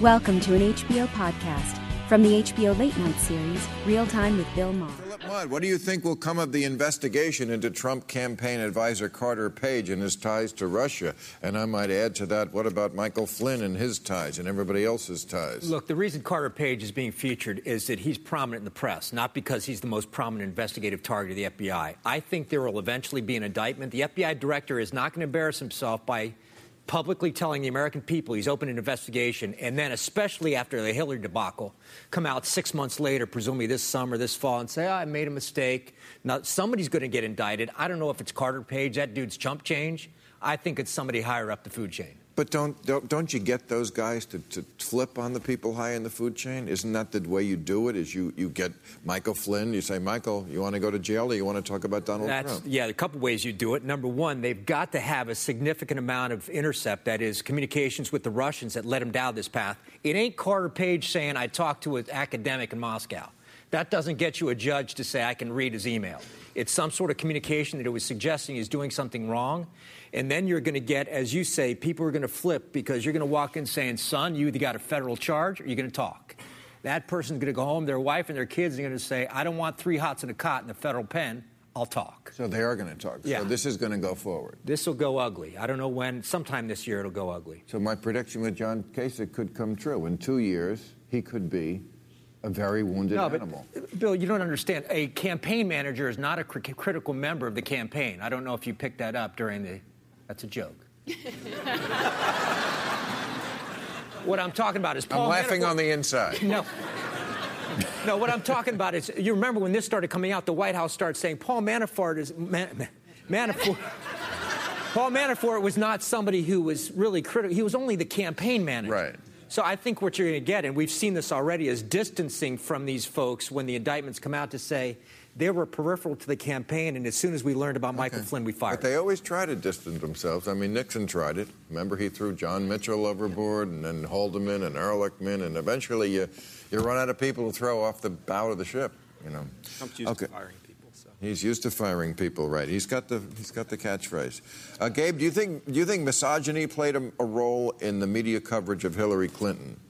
Welcome to an HBO podcast from the HBO Late Night series, Real Time with Bill Maher. Philip Mudd, what do you think will come of the investigation into Trump campaign advisor Carter Page and his ties to Russia? And I might add to that, what about Michael Flynn and his ties and everybody else's ties? Look, the reason Carter Page is being featured is that he's prominent in the press, not because he's the most prominent investigative target of the FBI. I think there will eventually be an indictment. The FBI director is not going to embarrass himself by publicly telling the American people he's opened an investigation, and then, especially after the Hillary debacle, come out six months later, presumably this summer, this fall, and say, oh, I made a mistake. Now, somebody's going to get indicted. I don't know if it's Carter Page, that dude's chump change. I think it's somebody higher up the food chain. But don't, don't, don't you get those guys to, to flip on the people high in the food chain? Isn't that the way you do it? Is you, you get Michael Flynn, you say, Michael, you want to go to jail or you want to talk about Donald That's, Trump? Yeah, a couple ways you do it. Number one, they've got to have a significant amount of intercept, that is, communications with the Russians that led him down this path. It ain't Carter Page saying, I talked to an academic in Moscow. That doesn't get you a judge to say, I can read his email. It's some sort of communication that it was suggesting he's doing something wrong. And then you're going to get, as you say, people are going to flip because you're going to walk in saying, son, you either got a federal charge or you're going to talk. That person's going to go home, their wife and their kids are going to say, I don't want three hots in a cot in the federal pen. I'll talk. So they are going to talk. Yeah. So this is going to go forward. This will go ugly. I don't know when. Sometime this year it'll go ugly. So my prediction with John Kasich could come true. In two years, he could be a very wounded no, animal. But, Bill, you don't understand. A campaign manager is not a cr- critical member of the campaign. I don't know if you picked that up during the. That's a joke. what I'm talking about is Paul I'm laughing Manafort- on the inside. No. No, what I'm talking about is you remember when this started coming out, the White House started saying Paul Manafort is Man, Manafort. Paul Manafort was not somebody who was really critical. He was only the campaign manager. Right. So I think what you're going to get, and we've seen this already, is distancing from these folks when the indictments come out to say they were peripheral to the campaign, and as soon as we learned about Michael Flynn, we fired. But they always try to distance themselves. I mean, Nixon tried it. Remember, he threw John Mitchell overboard, and then Haldeman and Ehrlichman, and eventually you, you run out of people to throw off the bow of the ship. You know. Trump's used Okay. He's used to firing people, right? He's got the he's got the catchphrase. Uh, Gabe, do you think do you think misogyny played a, a role in the media coverage of Hillary Clinton?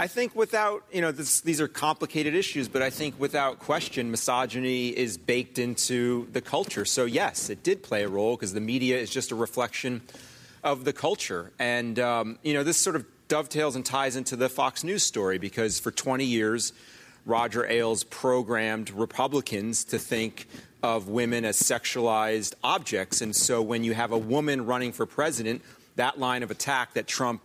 I think without, you know, this, these are complicated issues, but I think without question, misogyny is baked into the culture. So, yes, it did play a role because the media is just a reflection of the culture. And, um, you know, this sort of dovetails and ties into the Fox News story because for 20 years, Roger Ailes programmed Republicans to think of women as sexualized objects. And so when you have a woman running for president, that line of attack that Trump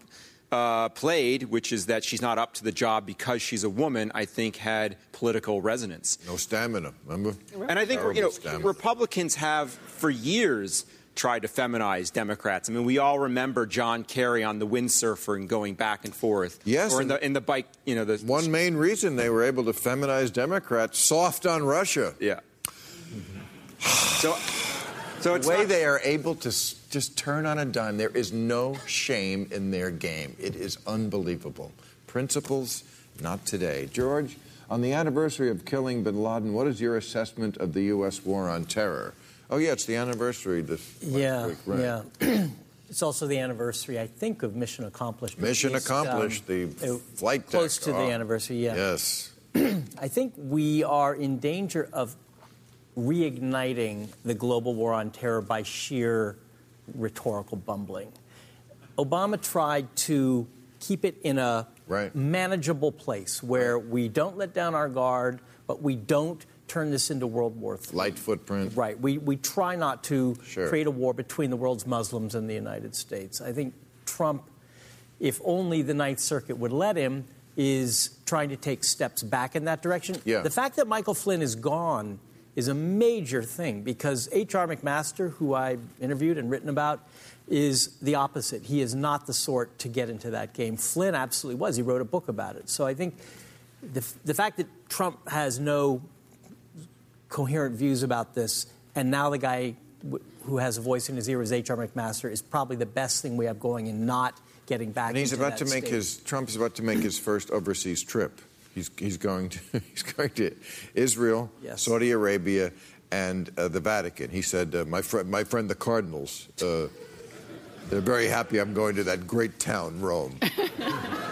uh, played, which is that she's not up to the job because she's a woman, I think had political resonance. No stamina, remember? And I think Terrible you know stamina. Republicans have for years tried to feminize Democrats. I mean, we all remember John Kerry on the windsurfer and going back and forth. Yes, or in the in the bike. You know, the One main reason they were able to feminize Democrats, soft on Russia. Yeah. So, so The it's way not- they are able to just turn on a dime, there is no shame in their game. It is unbelievable. Principles, not today. George, on the anniversary of killing bin Laden, what is your assessment of the U.S. war on terror? Oh, yeah, it's the anniversary this Yeah, week, right? yeah. it's also the anniversary, I think, of Mission Accomplished. Mission least, accomplished, the uh, flight close deck. to the Oh, anniversary. Yeah. Yes. I think we are in danger of reigniting the global war on terror by sheer rhetorical bumbling. Obama tried to keep it in a Right. manageable place where we don't let down our guard, but we don't turn this into World War III. Light footprint. Right. We, we try not to Sure. create a war between the world's Muslims and the United States. I think Trump, if only the Ninth Circuit would let him, is trying to take steps back in that direction. Yeah. The fact that Michael Flynn is gone is a major thing because H.R. McMaster, who I interviewed and written about, is the opposite. He is not the sort to get into that game. Flynn absolutely was. He wrote a book about it. So I think the, the fact that Trump has no coherent views about this, and now the guy w- who has a voice in his ear is H.R. McMaster, is probably the best thing we have going in not getting back. And he's into about to that make state. his Trump is about to make his first overseas trip. He's he's going to he's going to Israel, Yes. Saudi Arabia, and uh, the Vatican. He said, uh, "My friend, my friend, the Cardinals, uh, they're very happy I'm going to that great town, Rome."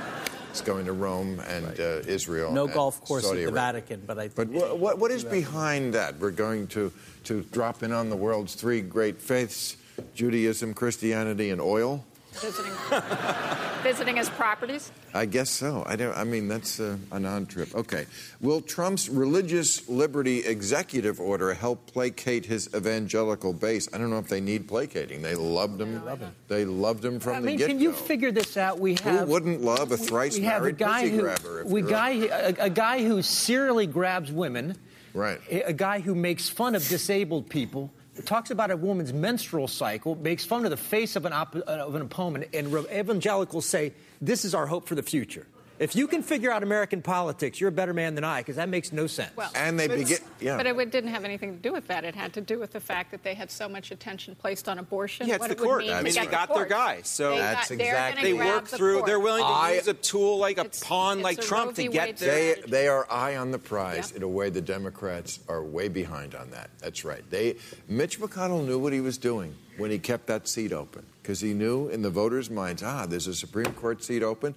He's going to Rome and uh, Israel. No and golf course Saudi at the Arabia. Vatican, but I But think what, what, what is behind that? We're going to, to drop in on the world's three great faiths Judaism, Christianity, and oil? Visiting, visiting his properties. I guess so. I don't. I mean, that's a, an odd trip. Okay. Will Trump's religious liberty executive order help placate his evangelical base? I don't know if they need placating. They loved him. They loved him from I the mean, get-go. can you figure this out? We have Who wouldn't love a thrice we have a married guy pussy who grabber? if we guy a, a guy who serially grabs women, Right. a, a guy who makes fun of disabled people, talks about a woman's menstrual cycle, makes fun of the face of an op- of an opponent, and evangelicals say this is our hope for the future. If you can figure out American politics, you're a better man than I, because that makes no sense. Well, And they begin. Yeah. But it didn't have anything to do with that. It had to do with the fact that they had so much attention placed on abortion. Yeah, it's what the it court. I mean, get they the got their guy, so- They That's got- exactly- They grab work the through. court. They're willing to I- use a tool like a pawn like Trump to get Wade their. They, they are eye on the prize Yep. in a way the Democrats are way behind on that. That's right. They, Mitch McConnell knew what he was doing when he kept that seat open because he knew in the voters' minds, ah, there's a Supreme Court seat open.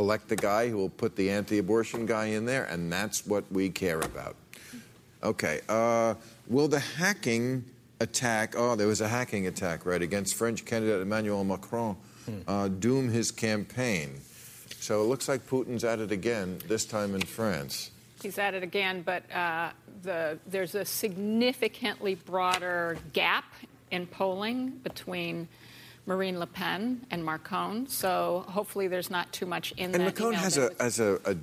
Elect the guy who will put the anti-abortion guy in there, and that's what we care about. Okay. Uh, will the hacking attack? Oh, there was a hacking attack, right, against French candidate Emmanuel Macron, uh, doom his campaign. So it looks like Putin's at it again, this time in France. He's at it again, but uh, the, there's a significantly broader gap in polling between Marine Le Pen and Macron. So hopefully there's not too much in And that. Macron email has that a, was- has a, a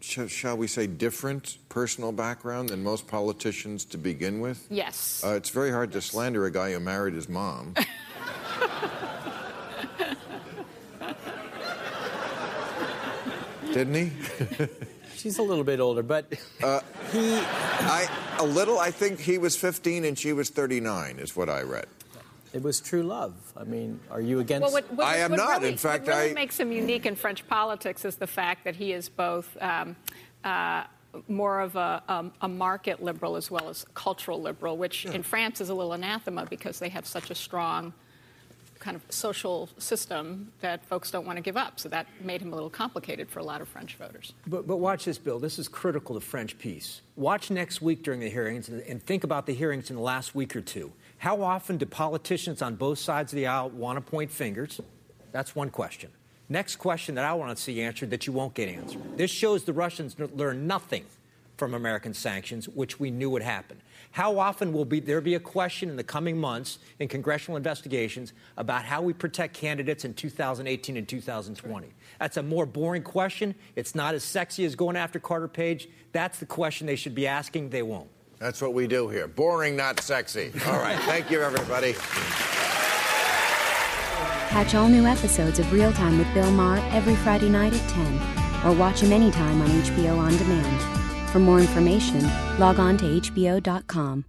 sh- shall we say, different personal background than most politicians to begin with. yes. Uh, it's very hard to slander a guy who married his mom. Didn't he? she's a little bit older, but Uh, he. I a little. I think he was 15 and she was 39, is what I read. It was true love. I mean, are you against? Well, what, what, I am what not. Really, In fact, what really I- makes him unique in French politics is the fact that he is both um, uh, more of a, um, a market liberal as well as cultural liberal, which in France is a little anathema because they have such a strong kind of social system that folks don't want to give up. So that made him a little complicated for a lot of French voters. But, but watch this, Bill. This is critical to French peace. Watch next week during the hearings and, and think about the hearings in the last week or two. How often do politicians on both sides of the aisle want to point fingers? That's one question. Next question that I want to see answered that you won't get answered. This shows the Russians learn nothing from American sanctions, which we knew would happen. How often will be, there be a question in the coming months in congressional investigations about how we protect candidates in 2018 and 2020? That's a more boring question. It's not as sexy as going after Carter Page. That's the question they should be asking. They won't. That's what we do here. Boring, not sexy. All right. Thank you, everybody. Catch all new episodes of Real Time with Bill Maher every Friday night at 10, or watch him anytime on HBO On Demand. For more information, log on to HBO.com.